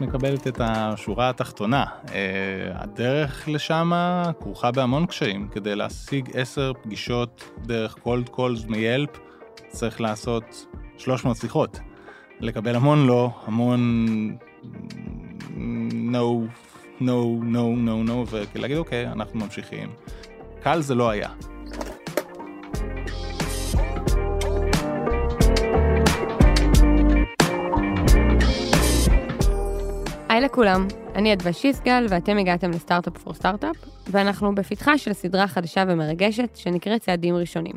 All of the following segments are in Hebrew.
מקבלת את השורה התחתונה. אה, הדרך לשם כרוכה בהמון קשיים. כדי להשיג עשר פגישות דרך cold calls מ Yelp, צריך לעשות 300 שיחות. לקבל המון לא, המון no, no, no, no, no, ולהגיד אוקיי, אנחנו ממשיכים. קל זה לא היה. היי לכולם, אני אדווה שיסגל ואתם הגעתם לסטארט-אפ פור סטארט-אפ, ואנחנו בפתחה של סדרה חדשה ומרגשת שנקראת צעדים ראשונים.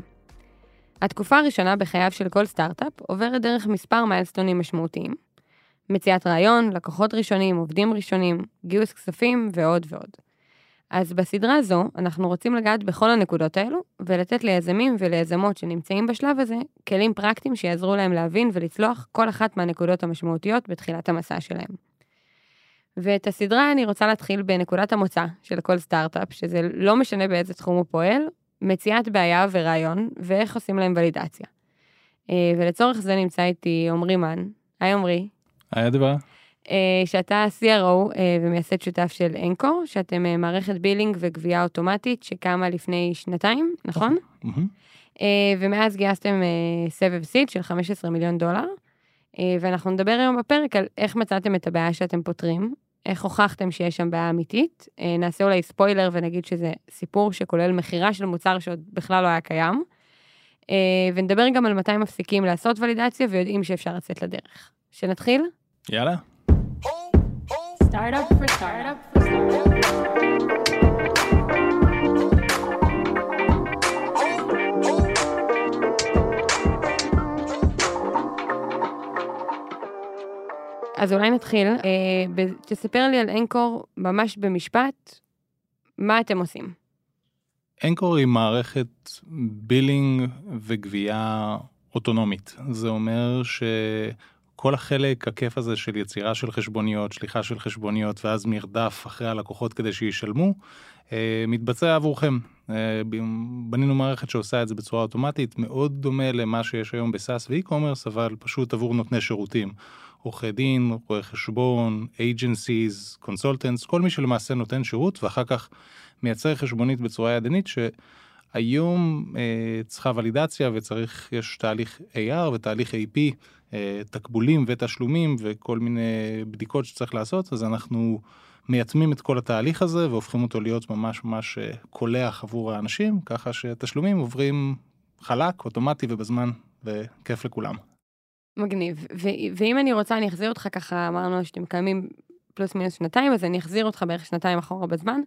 התקופה הראשונה בחייו של כל סטארט-אפ עוברת דרך מספר מיילסטונים משמעותיים. מציאת רעיון, לקוחות ראשונים, עובדים ראשונים, גיוס כספים ועוד ועוד. אז בסדרה הזו אנחנו רוצים לגעת בכל הנקודות האלו ולתת ליזמים וליזמות שנמצאים בשלב הזה כלים פרקטיים שיעזרו להם להבין ולצלוח כל אחת מהנקודות המשמעותיות בתחילת המסע שלהם. ואת הסדרה אני רוצה להתחיל בנקודת המוצא של כל סטארט-אפ, שזה לא משנה באיזה תחום הוא פועל, מציאת בעיה ורעיון, ואיך עושים להם ולידציה. אה, ולצורך זה נמצא איתי עמרי מן. היי עמרי. היי אדווה. שאתה CRO אה, ומייסד שותף של Anchor, שאתם אה, מערכת billing וגבייה אוטומטית שקמה לפני שנתיים, נכון? ומאז גייסתם סבב seed של 15 מיליון דולר. ואנחנו נדבר היום בפרק על איך מצאתם את הבעיה שאתם פותרים, איך הוכחתם שיש שם בעיה אמיתית. נעשה אולי ספוילר ונגיד שזה סיפור שכולל מכירה של מוצר שעוד בכלל לא היה קיים. ונדבר גם על מתי מפסיקים לעשות ולידציה ויודעים שאפשר לצאת לדרך. שנתחיל? יאללה. Startup for startup for startup. אז אולי נתחיל. אה, תספר לי על Anchor ממש במשפט, מה אתם עושים? Anchor היא מערכת billing וגבייה אוטונומית. זה אומר שכל החלק הכיף הזה של יצירה של חשבוניות, שליחה של חשבוניות ואז מרדף אחרי הלקוחות כדי שישלמו, אה, מתבצע עבורכם. אה, בנינו מערכת שעושה את זה בצורה אוטומטית, מאוד דומה למה שיש היום ב SaaS ו e-commerce, אבל פשוט עבור נותני שירותים. עורכי דין, רואי חשבון, agencies, consultants, כל מי שלמעשה נותן שירות ואחר כך מייצר חשבונית בצורה ידנית שהיום אה, צריכה ולידציה וצריך, יש תהליך AR ותהליך AP, אה, תקבולים ותשלומים וכל מיני בדיקות שצריך לעשות, אז אנחנו מייתמים את כל התהליך הזה והופכים אותו להיות ממש ממש אה, קולח עבור האנשים, ככה שתשלומים עוברים חלק, אוטומטי ובזמן, וכיף לכולם. מגניב. ו- ואם אני רוצה, אני אחזיר אותך ככה, אמרנו שאתם קיימים פלוס מינוס שנתיים, אז אני אחזיר אותך בערך שנתיים אחורה בזמן.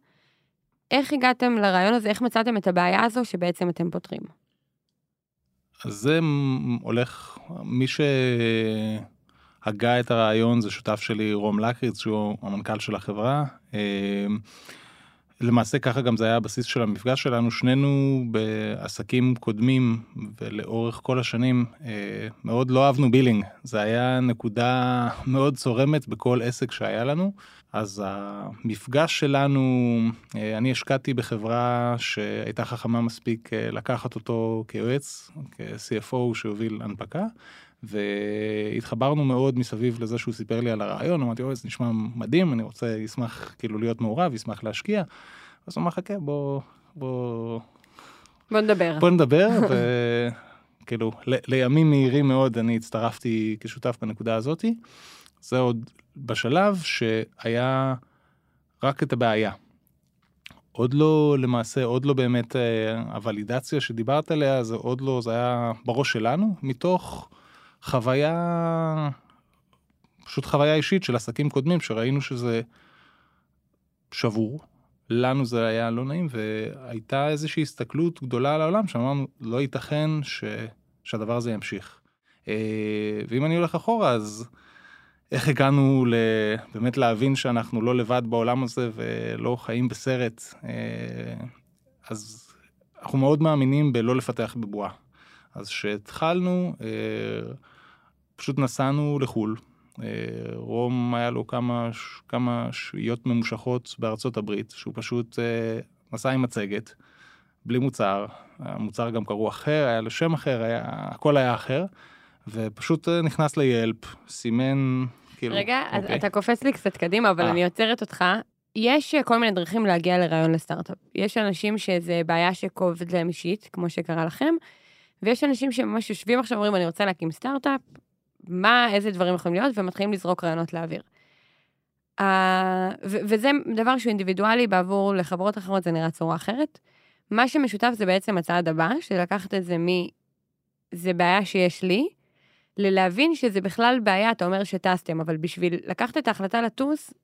איך הגעתם לרעיון הזה, איך מצאתם את הבעיה הזו שבעצם אתם פותרים? אז זה הולך, מי שהגה את הרעיון זה שותף שלי רום לקריץ, שהוא המנכ"ל של החברה. למעשה ככה גם זה היה הבסיס של המפגש שלנו, שנינו בעסקים קודמים ולאורך כל השנים אה, מאוד לא אהבנו בילינג, זה היה נקודה מאוד צורמת בכל עסק שהיה לנו, אז המפגש שלנו, אה, אני השקעתי בחברה שהייתה חכמה מספיק אה, לקחת אותו כיועץ, כ-CFO שהוביל הנפקה. והתחברנו מאוד מסביב לזה שהוא סיפר לי על הרעיון, אמרתי, אוי, זה נשמע מדהים, אני רוצה, אשמח כאילו להיות מעורב, אשמח להשקיע. אז הוא אמר, חכה, בוא, בוא... בוא נדבר. בוא נדבר, וכאילו, לימים מהירים מאוד אני הצטרפתי כשותף בנקודה הזאתי. זה עוד בשלב שהיה רק את הבעיה. עוד לא, למעשה, עוד לא באמת אה, הוולידציה שדיברת עליה, זה עוד לא, זה היה בראש שלנו, מתוך חוויה, פשוט חוויה אישית של עסקים קודמים, שראינו שזה שבור. לנו זה היה לא נעים, והייתה איזושהי הסתכלות גדולה על העולם, שאמרנו, לא ייתכן ש... שהדבר הזה ימשיך. אה, ואם אני הולך אחורה, אז איך הגענו באמת להבין שאנחנו לא לבד בעולם הזה ולא חיים בסרט, אה, אז אנחנו מאוד מאמינים בלא לפתח בבועה. אז כשהתחלנו, אה, פשוט נסענו לחו"ל. אה, רום היה לו כמה, כמה שהיות ממושכות בארצות הברית, שהוא פשוט אה, נסע עם מצגת, בלי מוצר, המוצר גם קראו אחר, היה לו שם אחר, היה, הכל היה אחר, ופשוט נכנס ליילפ, סימן כאילו, רגע, אוקיי. אתה קופץ לי קצת קדימה, אבל אה. אני עוצרת אותך. יש אה, כל מיני דרכים להגיע לרעיון לסטארט-אפ. יש אנשים שזה בעיה שכואבת להם אישית, כמו שקרה לכם, ויש אנשים שממש יושבים עכשיו ואומרים, אני רוצה להקים סטארט-אפ, מה, איזה דברים יכולים להיות, ומתחילים לזרוק רעיונות לאוויר. Uh, ו- וזה דבר שהוא אינדיבידואלי בעבור לחברות אחרות, זה נראה צורה אחרת. מה שמשותף זה בעצם הצעד הבא, של לקחת את זה מ... זה בעיה שיש לי, ללהבין שזה בכלל בעיה, אתה אומר שטסתם, אבל בשביל לקחת את ההחלטה לטוס,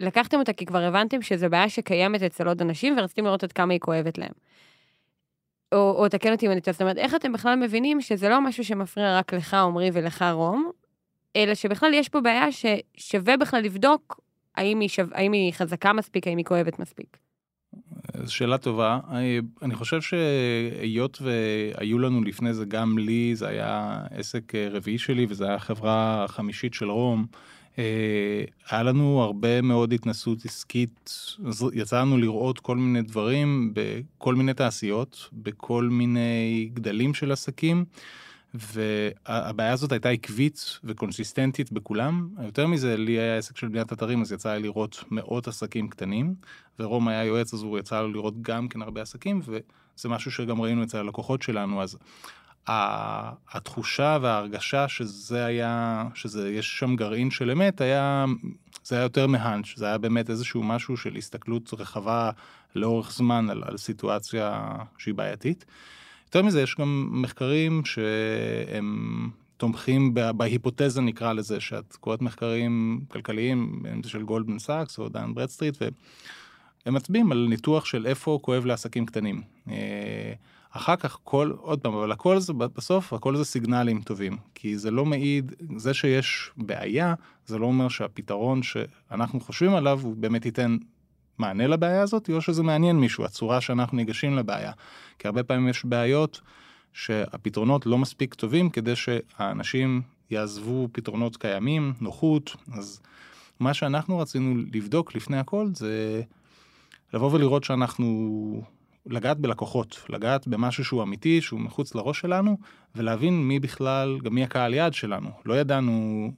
לקחתם אותה כי כבר הבנתם שזו בעיה שקיימת אצל עוד אנשים, ורציתם לראות עד כמה היא כואבת להם. או, או תקן אותי אם אני טועה, זאת אומרת, איך אתם בכלל מבינים שזה לא משהו שמפריע רק לך, עמרי, ולך, רום, אלא שבכלל יש פה בעיה ששווה בכלל לבדוק האם היא, שו... האם היא חזקה מספיק, האם היא כואבת מספיק. זו שאלה טובה. אני, אני חושב שהיות והיו לנו לפני זה, גם לי, זה היה עסק אה, רביעי שלי, וזו הייתה חברה חמישית של רום. אה, היה לנו הרבה מאוד התנסות עסקית, אז יצא לנו לראות כל מיני דברים בכל מיני תעשיות, בכל מיני גדלים של עסקים, והבעיה הזאת הייתה עקבית וקונסיסטנטית בכולם. יותר מזה, לי היה עסק של בניית אתרים, אז יצא לי לראות מאות עסקים קטנים, ורום היה יועץ, אז הוא יצא לו לראות גם כן הרבה עסקים, וזה משהו שגם ראינו אצל הלקוחות שלנו, אז התחושה וההרגשה שזה היה, שזה, יש שם גרעין של אמת, היה, זה היה יותר מ hunch, זה היה באמת איזשהו משהו של הסתכלות רחבה לאורך זמן על, על סיטואציה שהיא בעייתית. יותר מזה, יש גם מחקרים שהם תומכים בהיפותזה, נקרא לזה, שאת קוראת מחקרים כלכליים, אם זה של גולדמן סאקס או דן ברדסטריט, והם מצביעים על ניתוח של איפה כואב לעסקים קטנים. אחר כך כל, עוד פעם, אבל הכל זה, בסוף הכל זה סיגנלים טובים, כי זה לא מעיד, זה שיש בעיה, זה לא אומר שהפתרון שאנחנו חושבים עליו הוא באמת ייתן מענה לבעיה הזאת, או שזה מעניין מישהו, הצורה שאנחנו ניגשים לבעיה. כי הרבה פעמים יש בעיות שהפתרונות לא מספיק טובים כדי שהאנשים יעזבו פתרונות קיימים, נוחות, אז מה שאנחנו רצינו לבדוק לפני הכל זה לבוא ולראות שאנחנו לגעת בלקוחות, לגעת במשהו שהוא אמיתי, שהוא מחוץ לראש שלנו, ולהבין מי בכלל, גם מי הקהל יעד שלנו. לא ידענו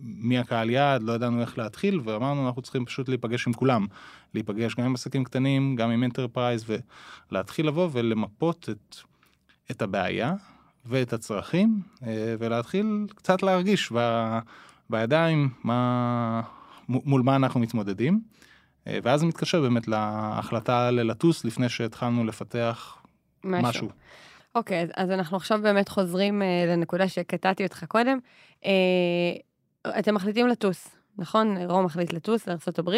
מי הקהל יעד, לא ידענו איך להתחיל, ואמרנו אנחנו צריכים פשוט להיפגש עם כולם. להיפגש גם עם עסקים קטנים, גם עם enterprise, ולהתחיל לבוא ולמפות את, את הבעיה ואת הצרכים, ולהתחיל קצת להרגיש ב, בידיים מה, מול מה אנחנו מתמודדים. ואז זה מתקשר באמת להחלטה ללטוס לפני שהתחלנו לפתח משהו. משהו. אוקיי, אז, אז אנחנו עכשיו באמת חוזרים uh, לנקודה שקטעתי אותך קודם. Uh, אתם מחליטים לטוס, נכון? רום מחליט לטוס לארה"ב,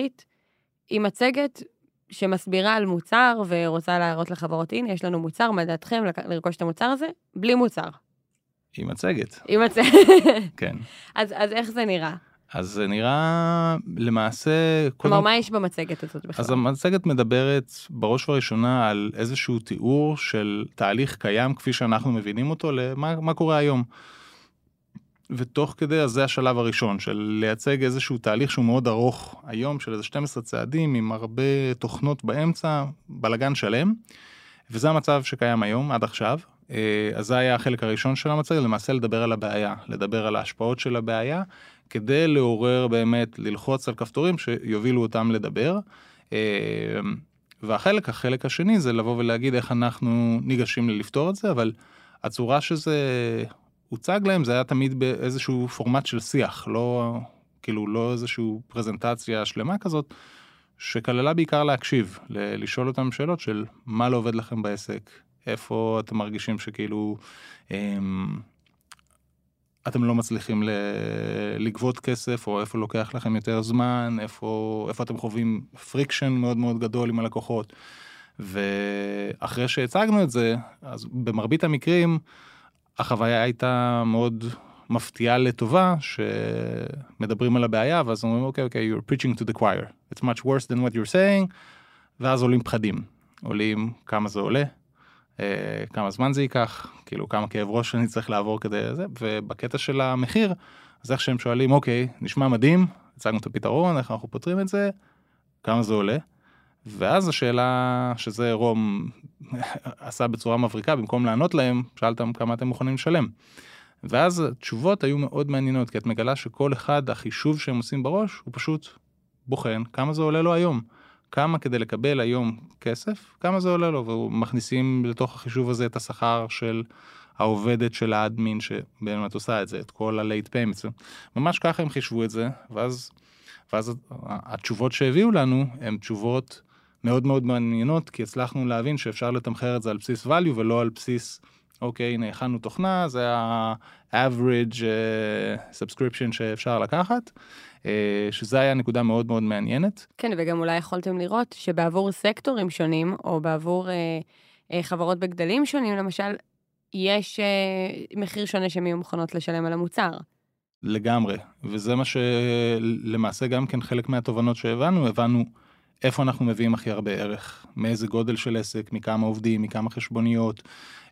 עם מצגת שמסבירה על מוצר ורוצה להראות לחברות, הנה, יש לנו מוצר, מה דעתכם לרכוש את המוצר הזה? בלי מוצר. עם מצגת. עם מצגת. כן. אז, אז איך זה נראה? אז זה נראה למעשה... כלומר, קודם... מה יש במצגת הזאת בכלל? אז המצגת מדברת בראש ובראשונה על איזשהו תיאור של תהליך קיים כפי שאנחנו מבינים אותו למה מה קורה היום. ותוך כדי, אז זה השלב הראשון של לייצג איזשהו תהליך שהוא מאוד ארוך היום של איזה 12 צעדים עם הרבה תוכנות באמצע, בלגן שלם. וזה המצב שקיים היום עד עכשיו. אז זה היה החלק הראשון של המצגת, למעשה לדבר על הבעיה, לדבר על ההשפעות של הבעיה, כדי לעורר באמת, ללחוץ על כפתורים שיובילו אותם לדבר. והחלק, החלק השני זה לבוא ולהגיד איך אנחנו ניגשים לפתור את זה, אבל הצורה שזה הוצג להם זה היה תמיד באיזשהו פורמט של שיח, לא, כאילו לא איזשהו פרזנטציה שלמה כזאת, שכללה בעיקר להקשיב, לשאול אותם שאלות של מה לא עובד לכם בעסק, איפה אתם מרגישים שכאילו... אתם לא מצליחים לגבות כסף, או איפה לוקח לכם יותר זמן, איפה, איפה אתם חווים friction מאוד מאוד גדול עם הלקוחות. ואחרי שהצגנו את זה, אז במרבית המקרים, החוויה הייתה מאוד מפתיעה לטובה, שמדברים על הבעיה, ואז אומרים, אוקיי, אוקיי, you're preaching to the choir. It's much worse than what you're saying, ואז עולים פחדים. עולים כמה זה עולה, כמה זמן זה ייקח, כאילו כמה כאב ראש אני צריך לעבור כדי זה, ובקטע של המחיר, אז איך שהם שואלים, אוקיי, נשמע מדהים, הצגנו את הפתרון, איך אנחנו פותרים את זה, כמה זה עולה, ואז השאלה שזה רום עשה בצורה מבריקה, במקום לענות להם, שאלתם כמה אתם מוכנים לשלם. ואז התשובות היו מאוד מעניינות, כי את מגלה שכל אחד, החישוב שהם עושים בראש, הוא פשוט בוחן כמה זה עולה לו היום. כמה כדי לקבל היום כסף, כמה זה עולה לו, ומכניסים לתוך החישוב הזה את השכר של העובדת של האדמין שבאמת עושה את זה, את כל ה-late payments. ממש ככה הם חישבו את זה, ואז, ואז התשובות שהביאו לנו הן תשובות מאוד מאוד מעניינות, כי הצלחנו להבין שאפשר לתמחר את זה על בסיס value ולא על בסיס, אוקיי, הנה הכנו תוכנה, זה ה-average uh, subscription שאפשר לקחת. אה, שזה היה נקודה מאוד מאוד מעניינת. כן, וגם אולי יכולתם לראות שבעבור סקטורים שונים, או בעבור אה, אה, חברות בגדלים שונים, למשל, יש אה, מחיר שונה שהן יהיו מוכנות לשלם על המוצר. לגמרי, וזה מה שלמעשה גם כן חלק מהתובנות שהבנו, הבנו איפה אנחנו מביאים הכי הרבה ערך, מאיזה גודל של עסק, מכמה עובדים, מכמה חשבוניות,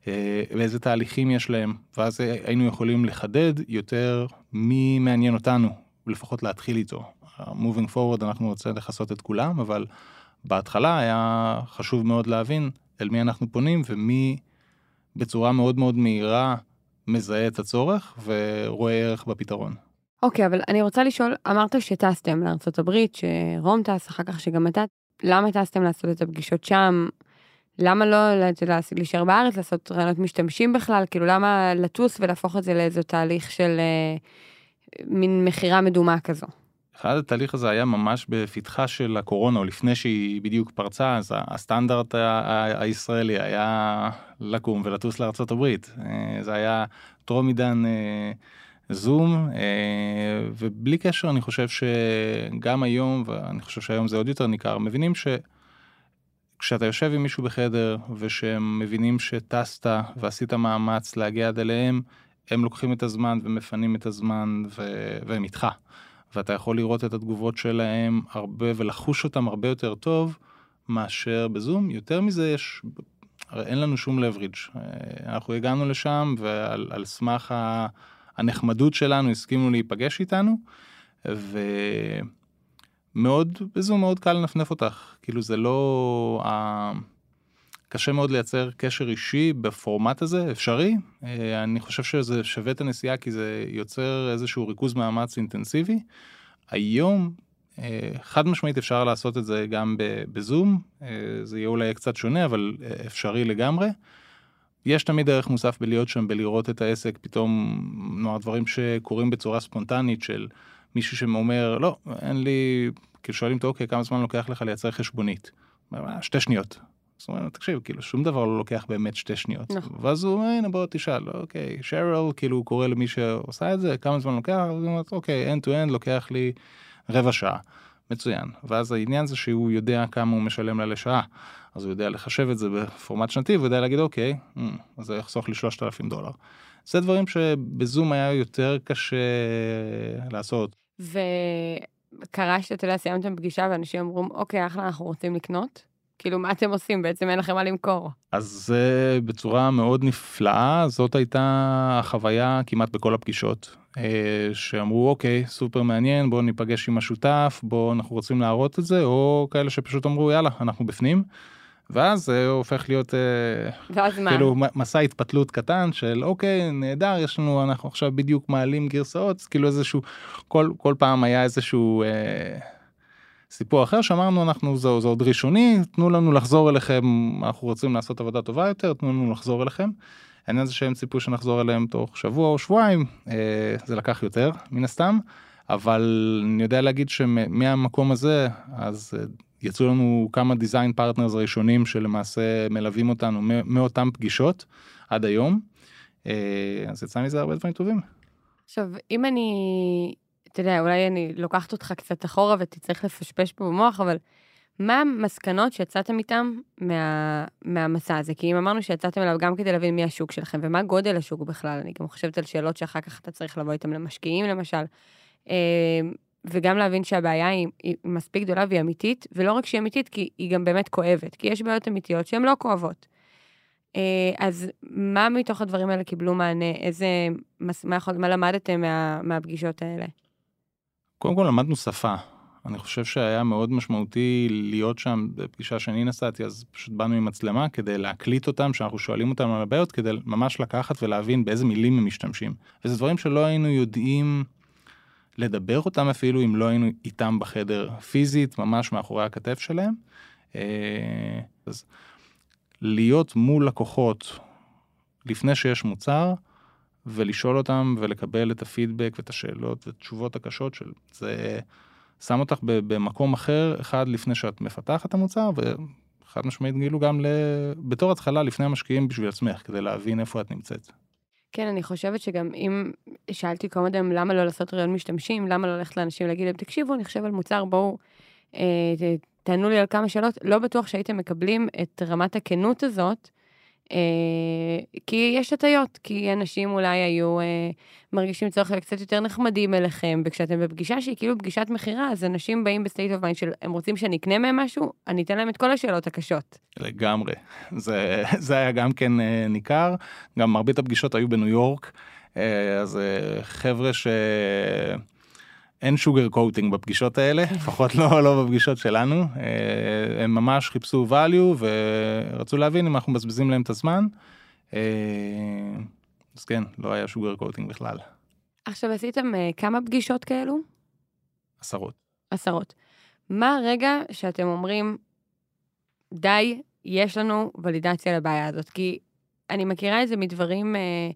אה, ואיזה תהליכים יש להם, ואז היינו יכולים לחדד יותר מי מעניין אותנו, לפחות להתחיל איתו. moving forward אנחנו רוצים לכסות את כולם, אבל בהתחלה היה חשוב מאוד להבין אל מי אנחנו פונים ומי בצורה מאוד מאוד מהירה מזהה את הצורך ורואה ערך בפתרון. אוקיי, אבל אני רוצה לשאול, אמרת שטסתם לארה"ב, שרום טס, אחר כך שגם אתה, למה טסתם לעשות את הפגישות שם? למה לא להישאר בארץ, לעשות רעיונות משתמשים בכלל? כאילו, למה לטוס ולהפוך את זה לאיזה תהליך של uh, מין מכירה מדומה כזו? אחד התהליך הזה היה ממש בפתחה של הקורונה, או לפני שהיא בדיוק פרצה, אז הסטנדרט הישראלי היה לקום ולטוס לארצות הברית. אה, זה היה טרום עידן אה, זום, אה, ובלי קשר אני חושב שגם היום, ואני חושב שהיום זה עוד יותר ניכר, מבינים שכשאתה יושב עם מישהו בחדר ושהם מבינים שטסת ועשית מאמץ להגיע עד אליהם, הם לוקחים את הזמן ומפנים את הזמן ו... והם איתך. ואתה יכול לראות את התגובות שלהם הרבה ולחוש אותם הרבה יותר טוב מאשר בזום. יותר מזה יש, הרי אין לנו שום leverage. אה, אנחנו הגענו לשם ועל סמך הנחמדות שלנו הסכימו להיפגש איתנו, ומאוד, בזום מאוד קל לנפנף אותך. כאילו זה לא... קשה מאוד לייצר קשר אישי בפורמט הזה, אפשרי. אה, אני חושב שזה שווה את הנסיעה כי זה יוצר איזשהו ריכוז מאמץ אינטנסיבי. היום, אה, חד משמעית אפשר לעשות את זה גם בזום, אה, זה יהיה אולי קצת שונה, אבל אפשרי לגמרי. יש תמיד ערך מוסף בלהיות שם, בלראות את העסק, פתאום, נוער דברים שקורים בצורה ספונטנית של מישהו שאומר, לא, אין לי, כאילו שואלים אותו, אוקיי, כמה זמן לוקח לך לייצר חשבונית? שתי שניות. זאת אומרת, תקשיב, כאילו שום דבר לא לוקח באמת שתי שניות. נכון. ואז הוא אומר, הנה בוא תשאל, אוקיי, שרל, כאילו הוא קורא למי שעושה את זה, כמה זמן לוקח, הוא אומר, אוקיי, end to end לוקח לי רבע שעה. מצוין. ואז העניין זה שהוא יודע כמה הוא משלם לה לשעה. אז הוא יודע לחשב את זה בפורמט שנתי, והוא יודע להגיד, אוקיי, mm, אז זה יחסוך לי 3,000 דולר. זה דברים שבזום היה יותר קשה לעשות. וקרה שאתה יודע, סיימתם פגישה ואנשים אמרו, אוקיי, אחלה, אנחנו רוצים לקנות? כאילו, מה אתם עושים? בעצם אין לכם מה למכור. אז זה בצורה מאוד נפלאה, זאת הייתה החוויה כמעט בכל הפגישות. אה, שאמרו, אוקיי, סופר מעניין, בואו ניפגש עם השותף, בואו, אנחנו רוצים להראות את זה, או כאלה שפשוט אמרו, יאללה, אנחנו בפנים. ואז זה הופך להיות אה, ואז מה? כאילו מסע התפתלות קטן של אוקיי נהדר יש לנו אנחנו עכשיו בדיוק מעלים גרסאות כאילו איזשהו כל כל פעם היה איזשהו אה, סיפור אחר שאמרנו אנחנו זה, זה עוד ראשוני תנו לנו לחזור אליכם אנחנו רוצים לעשות עבודה טובה יותר תנו לנו לחזור אליכם. העניין זה שהם ציפו שנחזור אליהם תוך שבוע או שבועיים אה, זה לקח יותר מן הסתם אבל אני יודע להגיד שמהמקום הזה אז אה, יצאו לנו כמה design partners ראשונים שלמעשה מלווים אותנו מאותם פגישות עד היום אה, אז יצא מזה הרבה דברים טובים. עכשיו אם אני אתה יודע, אולי אני לוקחת אותך קצת אחורה ותצטרך לפשפש פה במוח, אבל מה המסקנות שיצאתם איתם מה, מהמסע הזה? כי אם אמרנו שיצאתם אליו גם כדי להבין מי השוק שלכם, ומה גודל השוק בכלל, אני גם חושבת על שאלות שאחר כך אתה צריך לבוא איתם למשקיעים למשל, אה, וגם להבין שהבעיה היא, היא מספיק גדולה והיא אמיתית, ולא רק שהיא אמיתית, כי היא גם באמת כואבת, כי יש בעיות אמיתיות שהן לא כואבות. אה, אז מה מתוך הדברים האלה קיבלו מענה? איזה, מה, מה למדתם מה, מהפגישות האלה? קודם כל למדנו שפה. אני חושב שהיה מאוד משמעותי להיות שם בפגישה שאני נסעתי, אז פשוט באנו עם מצלמה כדי להקליט אותם, שאנחנו שואלים אותם על הבעיות, כדי ממש לקחת ולהבין באיזה מילים הם משתמשים. וזה דברים שלא היינו יודעים לדבר אותם אפילו אם לא היינו איתם בחדר פיזית, ממש מאחורי הכתף שלהם. אה, אז להיות מול לקוחות לפני שיש מוצר, ולשאול אותם ולקבל את הפידבק ואת השאלות ואת התשובות הקשות של זה שם אותך במקום אחר אחד לפני שאת מפתחת את המוצר וחד משמעית גילו גם בתור התחלה לפני המשקיעים בשביל עצמך כדי להבין איפה את נמצאת. כן, אני חושבת שגם אם שאלתי קודם למה לא לעשות רעיון משתמשים, למה לא ללכת לאנשים להגיד להם, תקשיבו, אני חושב על מוצר, בואו אה, תענו לי על כמה שאלות, לא בטוח שהייתם מקבלים את רמת הכנות הזאת כי יש הטיות, כי אנשים אולי היו אה, מרגישים צורך קצת יותר נחמדים אליכם, וכשאתם בפגישה שהיא כאילו פגישת מכירה, אז אנשים באים ב state of mind של הם רוצים שאני אקנה מהם משהו, אני אתן להם את כל השאלות הקשות. לגמרי, זה, זה היה גם כן אה, ניכר, גם מרבית הפגישות היו בניו יורק, אה, אז אה, חבר'ה ש... אין שוגר קוטינג בפגישות האלה, לפחות לא, לא בפגישות שלנו. אה, הם ממש חיפשו value ורצו להבין אם אנחנו מבזבזים להם את הזמן. אה, אז כן, לא היה שוגר קוטינג בכלל. עכשיו עשיתם אה, כמה פגישות כאלו? עשרות. עשרות. מה הרגע שאתם אומרים, די, יש לנו ולידציה לבעיה הזאת? כי אני מכירה את זה מדברים... אה, אה,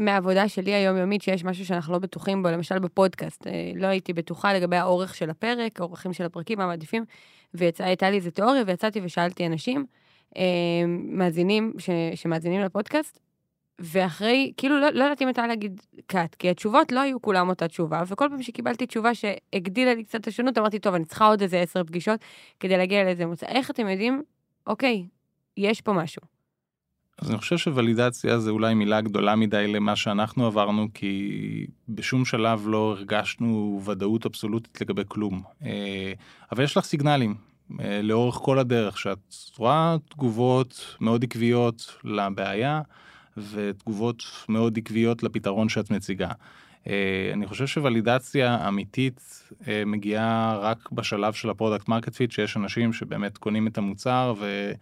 מהעבודה שלי היומיומית, שיש משהו שאנחנו לא בטוחים בו, למשל בפודקאסט. אה, לא הייתי בטוחה לגבי האורך של הפרק, האורכים של הפרקים, מה מעדיפים, והייתה לי איזה תיאוריה, ויצאתי ושאלתי אנשים, אה, מאזינים, ש, שמאזינים לפודקאסט, ואחרי, כאילו, לא, לא ידעתי מתי להגיד קאט, כי התשובות לא היו כולם אותה תשובה, וכל פעם שקיבלתי תשובה שהגדילה לי קצת את השונות, אמרתי, טוב, אני צריכה עוד איזה עשר פגישות כדי להגיע לאיזה מוצא. איך אתם יודעים, אוקיי, יש פה משהו. אז אני חושב ש validation זה אולי מילה גדולה מדי למה שאנחנו עברנו, כי בשום שלב לא הרגשנו ודאות אבסולוטית לגבי כלום. אה, אבל יש לך סיגנלים אה, לאורך כל הדרך, שאת רואה תגובות מאוד עקביות לבעיה, ותגובות מאוד עקביות לפתרון שאת מציגה. אה, אני חושב שוולידציה אמיתית מגיעה רק בשלב של ה product market fit, שיש אנשים שבאמת קונים את המוצר ו...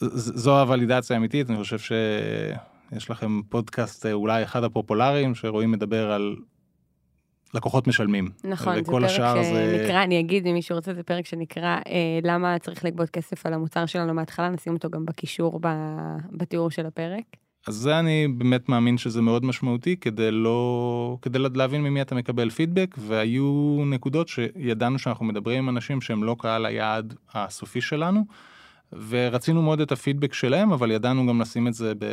זו הוולידציה האמיתית, אני חושב שיש לכם פודקאסט אה, אולי אחד הפופולריים שרואים מדבר על לקוחות משלמים. נכון, זה פרק שנקרא, זה... אני אגיד אם מישהו רוצה, זה פרק שנקרא אה, למה צריך לגבות כסף על המוצר שלנו מההתחלה, נשים אותו גם בקישור ב, בתיאור של הפרק. אז זה אני באמת מאמין שזה מאוד משמעותי כדי לא כדי להבין ממי אתה מקבל פידבק והיו נקודות שידענו שאנחנו מדברים עם אנשים שהם לא קהל היעד הסופי שלנו. ורצינו מאוד את הפידבק שלהם, אבל ידענו גם לשים את זה ב...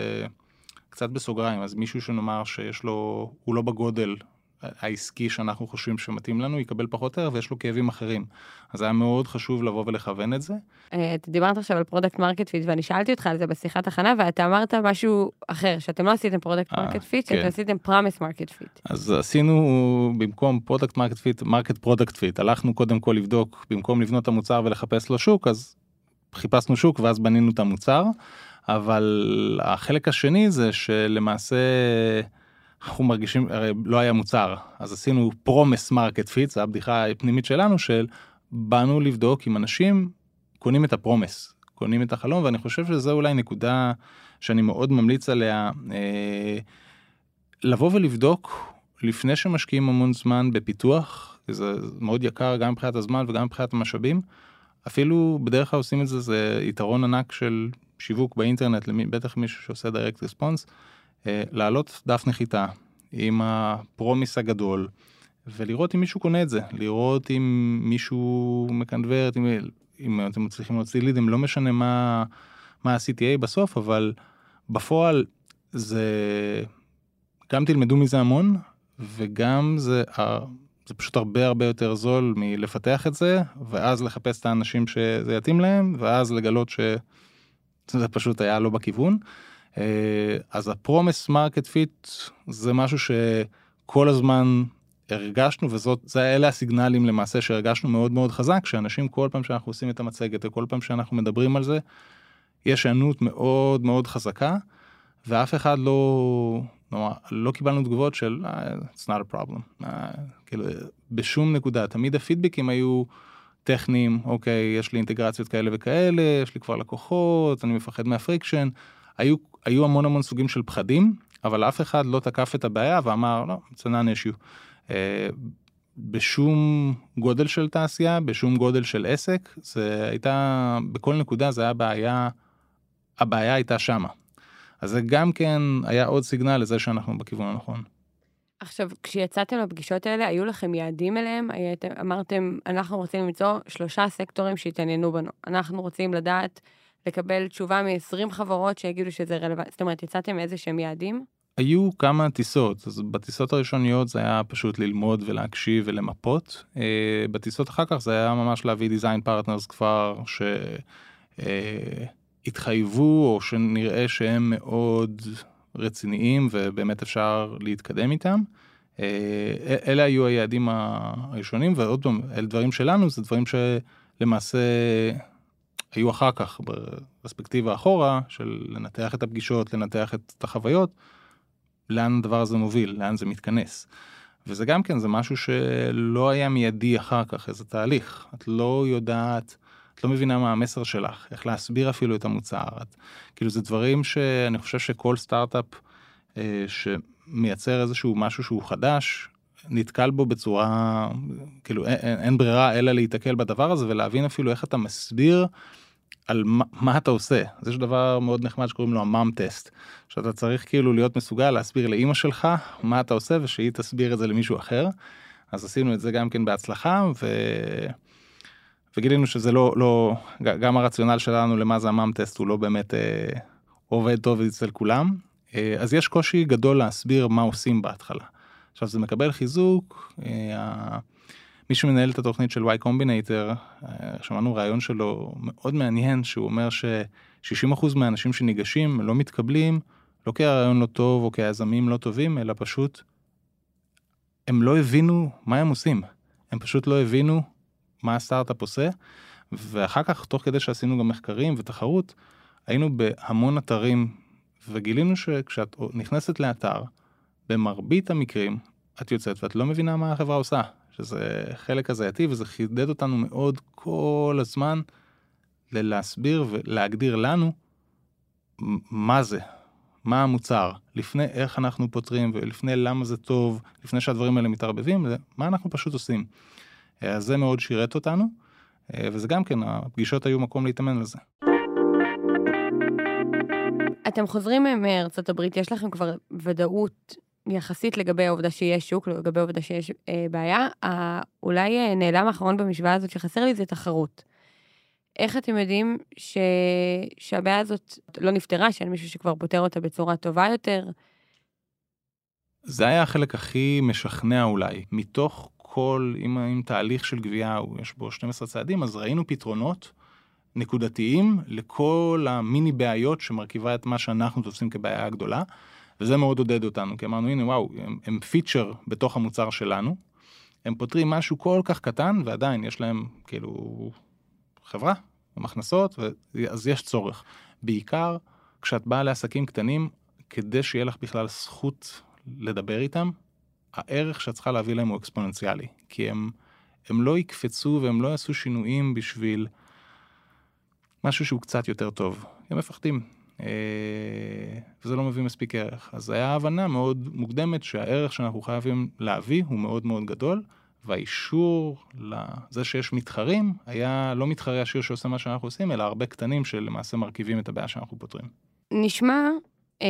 קצת בסוגריים, אז מישהו שנאמר שיש לו, הוא לא בגודל העסקי שאנחנו חושבים שמתאים לנו, יקבל פחות ערך ויש לו כאבים אחרים. אז היה מאוד חשוב לבוא ולכוון את זה. אה, אתה דיברת עכשיו על product market fit ואני שאלתי אותך על זה בשיחת הכנה ואתה אמרת משהו אחר, שאתם לא עשיתם product market fit, שאתם עשיתם promise market fit. אז עשינו במקום product market fit, market product fit. הלכנו קודם כל לבדוק, במקום לבנות את המוצר ולחפש לו שוק, אז חיפשנו שוק ואז בנינו את המוצר, אבל החלק השני זה שלמעשה אנחנו מרגישים, הרי לא היה מוצר, אז עשינו promise market fit, זו הבדיחה הפנימית שלנו של באנו לבדוק אם אנשים קונים את ה promise, קונים את החלום, ואני חושב שזו אולי נקודה שאני מאוד ממליץ עליה, אה, לבוא ולבדוק לפני שמשקיעים המון זמן בפיתוח, זה מאוד יקר גם מבחינת הזמן וגם מבחינת המשאבים. אפילו בדרך כלל עושים את זה, זה יתרון ענק של שיווק באינטרנט, למי, בטח מישהו שעושה direct response, אה, להעלות דף נחיתה עם הפרומיס הגדול, ולראות אם מישהו קונה את זה, לראות אם מישהו מקנברט, אם, אם אתם מצליחים להוציא לידים, לא משנה מה, מה ה-CTA בסוף, אבל בפועל זה, גם תלמדו מזה המון, וגם זה זה פשוט הרבה הרבה יותר זול מלפתח את זה, ואז לחפש את האנשים שזה יתאים להם, ואז לגלות שזה פשוט היה לא בכיוון. אה, אז ה promise market fit זה משהו שכל הזמן הרגשנו וזאת זה אלה הסיגנלים למעשה שהרגשנו מאוד מאוד חזק שאנשים כל פעם שאנחנו עושים את המצגת וכל פעם שאנחנו מדברים על זה יש היענות מאוד מאוד חזקה ואף אחד לא נורא, לא קיבלנו תגובות של אה, it's not a problem, אה, כאילו בשום נקודה, תמיד הפידבקים היו טכניים, אוקיי, יש לי אינטגרציות כאלה וכאלה, יש לי כבר לקוחות, אני מפחד מה friction, היו, היו המון המון סוגים של פחדים, אבל אף אחד לא תקף את הבעיה ואמר, לא, it's a non-issue. אה, בשום גודל של תעשייה, בשום גודל של עסק, זה הייתה, בכל נקודה זה היה בעיה, הבעיה הייתה שמה. אז זה גם כן היה עוד סיגנל לזה שאנחנו בכיוון הנכון. עכשיו, כשיצאתם לפגישות האלה, היו לכם יעדים אליהם? הייתם, אמרתם, אנחנו רוצים למצוא שלושה סקטורים שהתעניינו בנו. אנחנו רוצים לדעת, לקבל תשובה מ-20 חברות שיגידו שזה רלוונטי. זאת אומרת, יצאתם איזה שהם יעדים? היו כמה טיסות, אז בטיסות הראשוניות זה היה פשוט ללמוד ולהקשיב ולמפות. אה, בטיסות אחר כך זה היה ממש להביא design partners כבר שהתחייבו אה, או שנראה שהם מאוד רציניים ובאמת אפשר להתקדם איתם. אה, אלה היו היעדים הראשונים ועוד פעם, אלה דברים שלנו, זה דברים שלמעשה היו אחר כך ברספקטיבה אחורה של לנתח את הפגישות, לנתח את החוויות. לאן הדבר הזה מוביל, לאן זה מתכנס. וזה גם כן, זה משהו שלא היה מיידי אחר כך, איזה תהליך. את לא יודעת, לא מבינה מה המסר שלך, איך להסביר אפילו את המוצר. את, כאילו זה דברים שאני חושב שכל סטארט-אפ אה, שמייצר איזשהו משהו שהוא חדש, נתקל בו בצורה, כאילו אין, אין, אין ברירה אלא להיתקל בדבר הזה ולהבין אפילו איך אתה מסביר על מה, מה אתה עושה. אז יש דבר מאוד נחמד שקוראים לו המאם טסט, שאתה צריך כאילו להיות מסוגל להסביר לאימא שלך מה אתה עושה ושהיא תסביר את זה למישהו אחר. אז עשינו את זה גם כן בהצלחה ו... וגילינו שזה לא לא גם הרציונל שלנו למה זה המאם טסט הוא לא באמת אה, עובד טוב אצל כולם אה, אז יש קושי גדול להסביר מה עושים בהתחלה. עכשיו זה מקבל חיזוק. אה, מי שמנהל את התוכנית של Y Combinator, אה, שמענו רעיון שלו מאוד מעניין, שהוא אומר ש-60% מהאנשים שניגשים לא מתקבלים, לא כי הרעיון לא טוב או כי היזמים לא טובים, אלא פשוט הם לא הבינו מה הם עושים. הם פשוט לא הבינו מה הסטארט-אפ עושה, ואחר כך, תוך כדי שעשינו גם מחקרים ותחרות, היינו בהמון אתרים, וגילינו שכשאת נכנסת לאתר, במרבית המקרים את יוצאת ואת לא מבינה מה החברה עושה. שזה חלק הזייתי וזה חידד אותנו מאוד כל הזמן ללהסביר ולהגדיר לנו מה זה, מה המוצר, לפני איך אנחנו פותרים ולפני למה זה טוב, לפני שהדברים האלה מתערבבים, מה אנחנו פשוט עושים. אז זה מאוד שירת אותנו, וזה גם כן, הפגישות היו מקום להתאמן לזה. אתם חוזרים מארצות הברית, יש לכם כבר ודאות יחסית לגבי העובדה שיש שוק, לגבי העובדה שיש אה, בעיה, אה, אולי אה, נעלם האחרון במשוואה הזאת שחסר לי זה תחרות. איך אתם יודעים ש... שהבעיה הזאת לא נפתרה, שאין מישהו שכבר פותר אותה בצורה טובה יותר? זה היה החלק הכי משכנע אולי. מתוך כל, אם, אם תהליך של גבייה, יש בו 12 צעדים, אז ראינו פתרונות נקודתיים לכל המיני בעיות שמרכיבה את מה שאנחנו תופסים כבעיה הגדולה. וזה מאוד עודד אותנו, כי אמרנו, הנה, וואו, הם, הם פיצ'ר בתוך המוצר שלנו, הם פותרים משהו כל כך קטן, ועדיין יש להם, כאילו, חברה, עם הכנסות, אז יש צורך. בעיקר כשאת באה לעסקים קטנים, כדי שיהיה לך בכלל זכות לדבר איתם, הערך שאת צריכה להביא להם הוא אקספוננציאלי. כי הם, הם לא יקפצו והם לא יעשו שינויים בשביל משהו שהוא קצת יותר טוב. הם מפחדים. אה, וזה לא מביא מספיק ערך. אז היה הבנה מאוד מוקדמת שהערך שאנחנו חייבים להביא הוא מאוד מאוד גדול, והאישור לזה שיש מתחרים, היה לא מתחרה עשיר שעושה מה שאנחנו עושים, אלא הרבה קטנים שלמעשה מרכיבים את הבעיה שאנחנו פותרים. נשמע אה,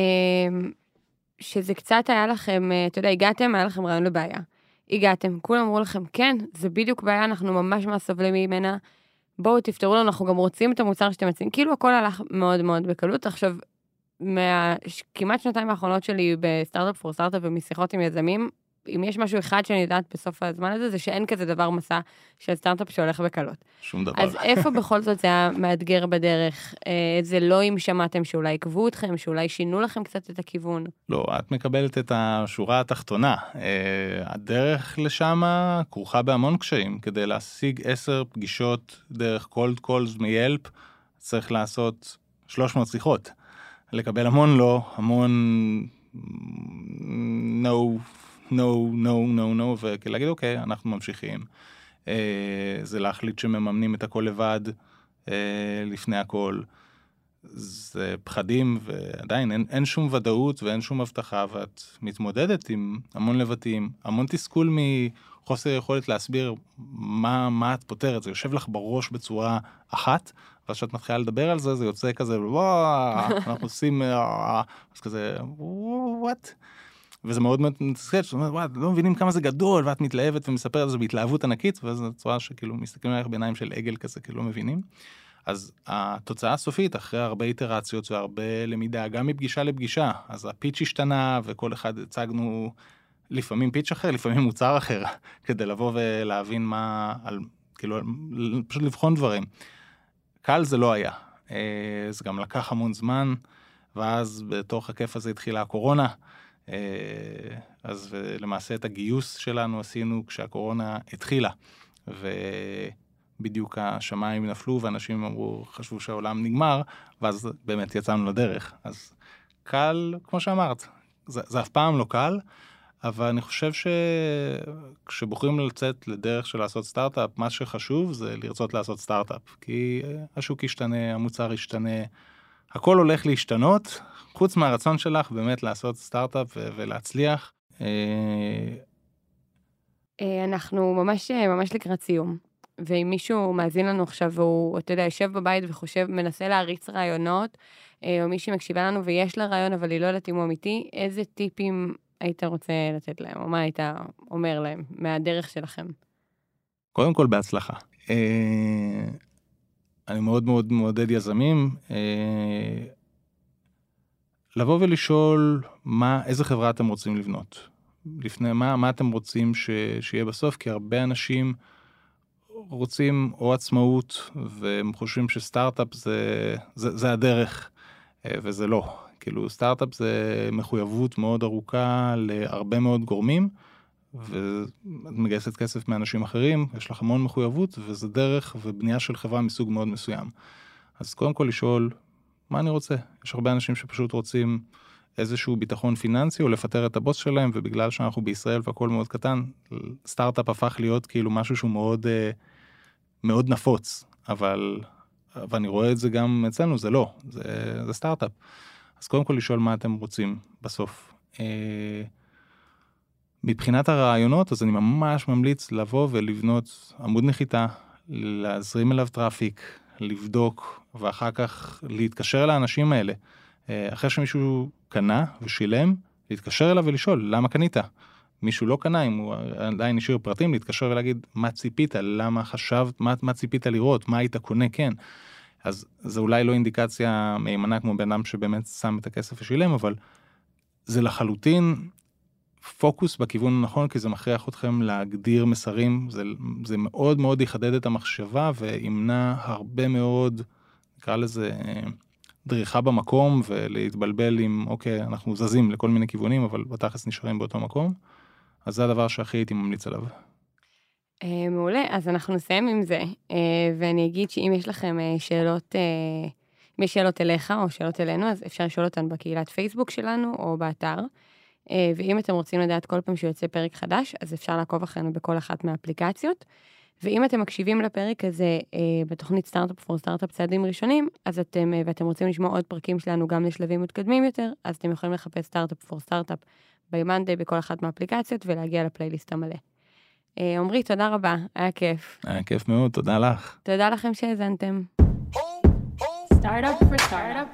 שזה קצת היה לכם, אה, אתה יודע, הגעתם, היה לכם רעיון לבעיה. הגעתם, כולם אמרו לכם, כן, זה בדיוק בעיה, אנחנו ממש ממש סובלים ממנה. בואו תפתרו לנו, אנחנו גם רוצים את המוצר שאתם מציעים. כאילו הכל הלך מאוד מאוד בקלות. עכשיו, מהכמעט שנתיים האחרונות שלי בסטארט-אפ פור סטארט-אפ ומשיחות עם יזמים, אם יש משהו אחד שאני יודעת בסוף הזמן הזה, זה שאין כזה דבר מסע של סטארט-אפ שהולך בקלות. שום דבר. אז איפה בכל זאת זה היה מאתגר בדרך? אה, זה לא אם שמעתם שאולי עיכבו אתכם, שאולי שינו לכם קצת את הכיוון? לא, את מקבלת את השורה התחתונה. אה, הדרך לשם כרוכה בהמון קשיים. כדי להשיג עשר פגישות דרך cold calls מאפס, צריך לעשות 300 שיחות. לקבל המון לא, המון no, no, no, no, no, ולהגיד אוקיי, אנחנו ממשיכים. אה, זה להחליט שמממנים את הכל לבד אה, לפני הכל. זה פחדים ועדיין אין, אין שום ודאות ואין שום הבטחה ואת מתמודדת עם המון לבטים, המון תסכול מחוסר יכולת להסביר מה, מה את פותרת, זה יושב לך בראש בצורה אחת, ואז כשאת מתחילה לדבר על זה זה יוצא כזה וואו, אנחנו עושים, אה, אז כזה וואט. וזה מאוד מתסכל, שאת אומרת, וואי, לא מבינים כמה זה גדול, ואת מתלהבת ומספרת על זה בהתלהבות ענקית, וזו צורה שכאילו מסתכלים עליך בעיניים של עגל כזה, כאילו לא מבינים. אז התוצאה הסופית, אחרי הרבה איטרציות והרבה למידה, גם מפגישה לפגישה, אז הפיץ' השתנה, וכל אחד הצגנו לפעמים פיץ' אחר, לפעמים מוצר אחר, כדי לבוא ולהבין מה, על, כאילו, פשוט לבחון דברים. קל זה לא היה. אה, זה גם לקח המון זמן, ואז בתוך הכיף הזה התחילה הקורונה. אה, אז למעשה את הגיוס שלנו עשינו כשהקורונה התחילה. ובדיוק השמיים נפלו ואנשים אמרו, חשבו שהעולם נגמר, ואז באמת יצאנו לדרך. אז קל, כמו שאמרת, זה, זה אף פעם לא קל, אבל אני חושב שכשבוחרים לצאת לדרך של לעשות סטארט-אפ, מה שחשוב זה לרצות לעשות סטארט-אפ. כי השוק ישתנה, המוצר ישתנה, הכל הולך להשתנות, חוץ מהרצון שלך באמת לעשות סטארט-אפ ולהצליח. אה, אה, אנחנו ממש ממש לקראת סיום. ואם מישהו מאזין לנו עכשיו והוא, אתה יודע, יושב בבית וחושב, מנסה להריץ רעיונות, אה, או מישהי מקשיבה לנו ויש לה רעיון אבל היא לא יודעת אם הוא אמיתי, איזה טיפים היית רוצה לתת להם, או מה היית אומר להם מהדרך שלכם? קודם כל בהצלחה. אני מאוד מאוד מעודד יזמים. לבוא ולשאול מה, איזה חברה אתם רוצים לבנות. לפני מה, מה אתם רוצים ש, שיהיה בסוף, כי הרבה אנשים רוצים או עצמאות, והם חושבים שסטארט-אפ זה, זה, זה הדרך, אה, וזה לא. כאילו סטארט-אפ זה מחויבות מאוד ארוכה להרבה מאוד גורמים, ואת מגייסת כסף מאנשים אחרים, יש לך המון מחויבות, וזה דרך ובנייה של חברה מסוג מאוד מסוים. אז קודם כל לשאול מה אני רוצה? יש הרבה אנשים שפשוט רוצים איזשהו ביטחון פיננסי או לפטר את הבוס שלהם, ובגלל שאנחנו בישראל והכל מאוד קטן, סטארט-אפ הפך להיות כאילו משהו שהוא מאוד, אה, מאוד נפוץ, אבל, ואני רואה את זה גם אצלנו, זה לא, זה, זה סטארט-אפ. אז קודם כל לשאול מה אתם רוצים בסוף. מבחינת הרעיונות, אז אני ממש ממליץ לבוא ולבנות עמוד נחיתה, להזרים אליו traffic, לבדוק ואחר כך להתקשר לאנשים האלה. אה, אחרי שמישהו קנה ושילם, להתקשר אליו ולשאול למה קנית. מישהו לא קנה, אם הוא עדיין השאיר פרטים, להתקשר ולהגיד מה ציפית, למה חשבת, מה, מה ציפית לראות, מה היית קונה, כן. אז זה אולי לא אינדיקציה מהימנה כמו בן אדם שבאמת שם את הכסף ושילם, אבל זה לחלוטין פוקוס בכיוון הנכון, כי זה מכריח אתכם להגדיר מסרים, זה, זה מאוד מאוד יחדד את המחשבה וימנע הרבה מאוד, נקרא לזה, דריכה במקום ולהתבלבל עם, אוקיי, אנחנו זזים לכל מיני כיוונים, אבל בתכלס נשארים באותו מקום. אז זה הדבר שהכי הייתי ממליץ עליו. אה, מעולה, אז אנחנו נסיים עם זה, אה, ואני אגיד שאם יש לכם אה, שאלות, אם יש שאלות אליך או שאלות אלינו, אז אפשר לשאול אותן בקהילת פייסבוק שלנו או באתר. אה, ואם אתם רוצים לדעת כל פעם שיוצא פרק חדש, אז אפשר לעקוב אחרינו בכל אחת מהאפליקציות. ואם אתם מקשיבים לפרק הזה אה, בתוכנית סטארט-אפ פור סטארט-אפ צעדים ראשונים, אז אתם, אה, ואתם רוצים לשמוע עוד פרקים שלנו גם לשלבים מתקדמים יותר, אז אתם יכולים לחפש סטארט-אפ פור סטארט-אפ ב-Monday בכל אחת מהאפליקציות ולהגיע לפלייליסט המלא. עמרי, תודה רבה, היה כיף. היה כיף מאוד, תודה לך. תודה לכם שהאזנתם. Startup for startup.